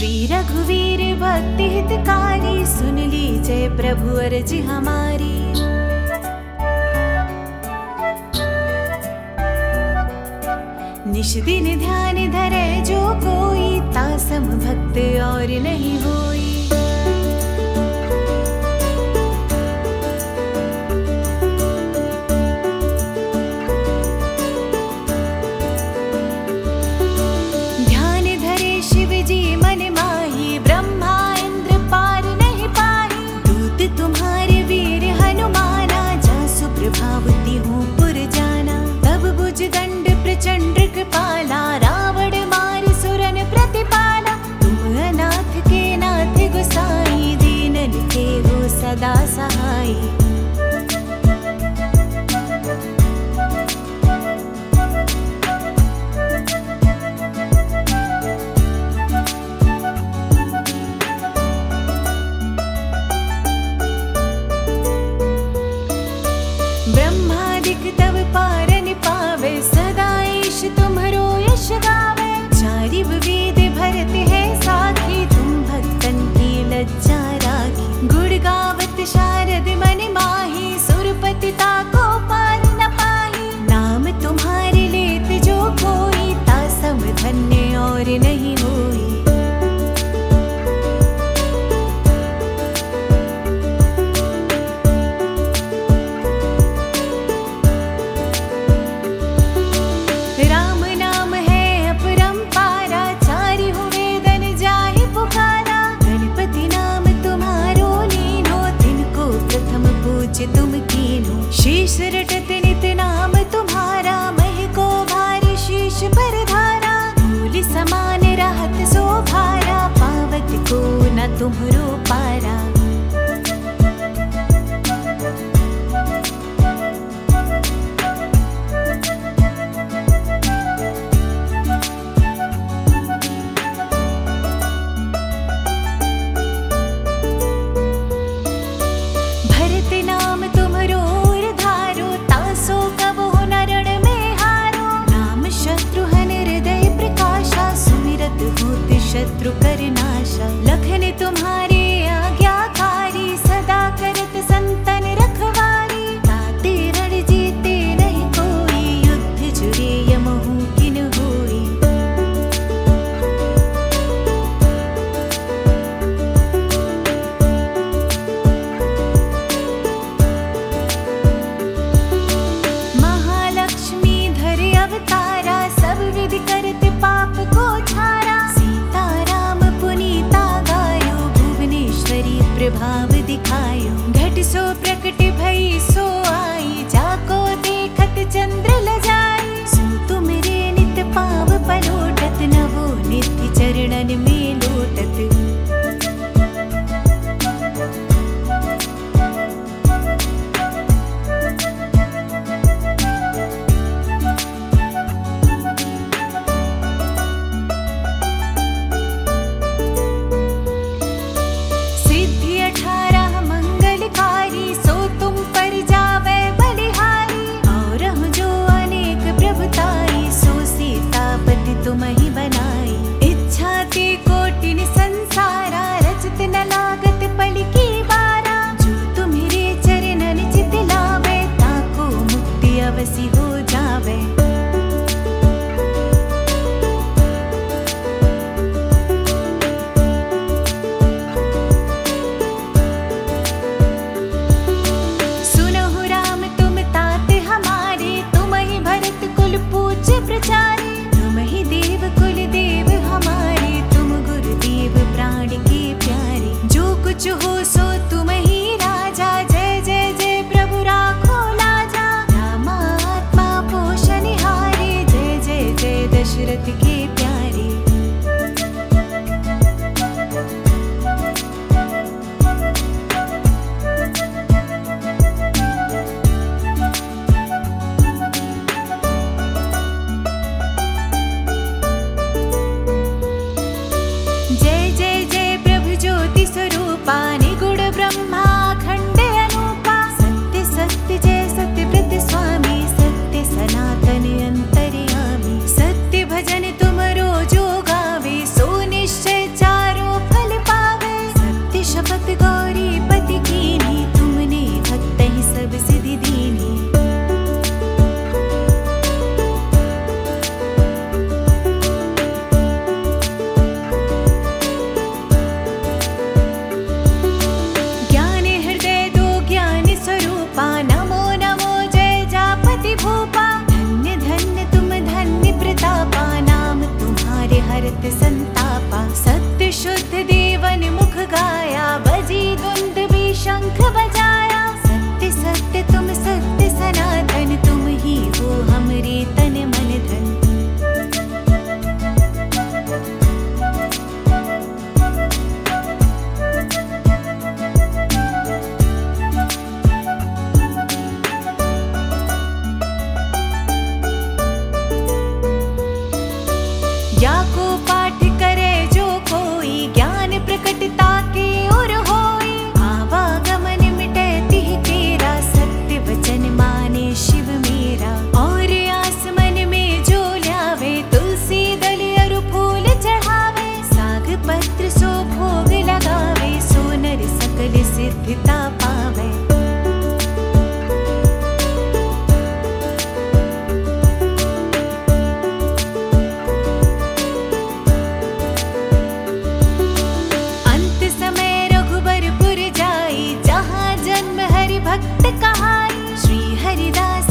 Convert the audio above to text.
श्री रघुवीर भक्ति हितकारी सुन लीजे प्रभु अर्जी हमारी। निशदिन ध्यान धरे जो कोई, तासम भक्त और नहीं होई। night. तुम भाव दिखायो। घट सो प्रकट 把伞 भक्त कहा श्री हरिदास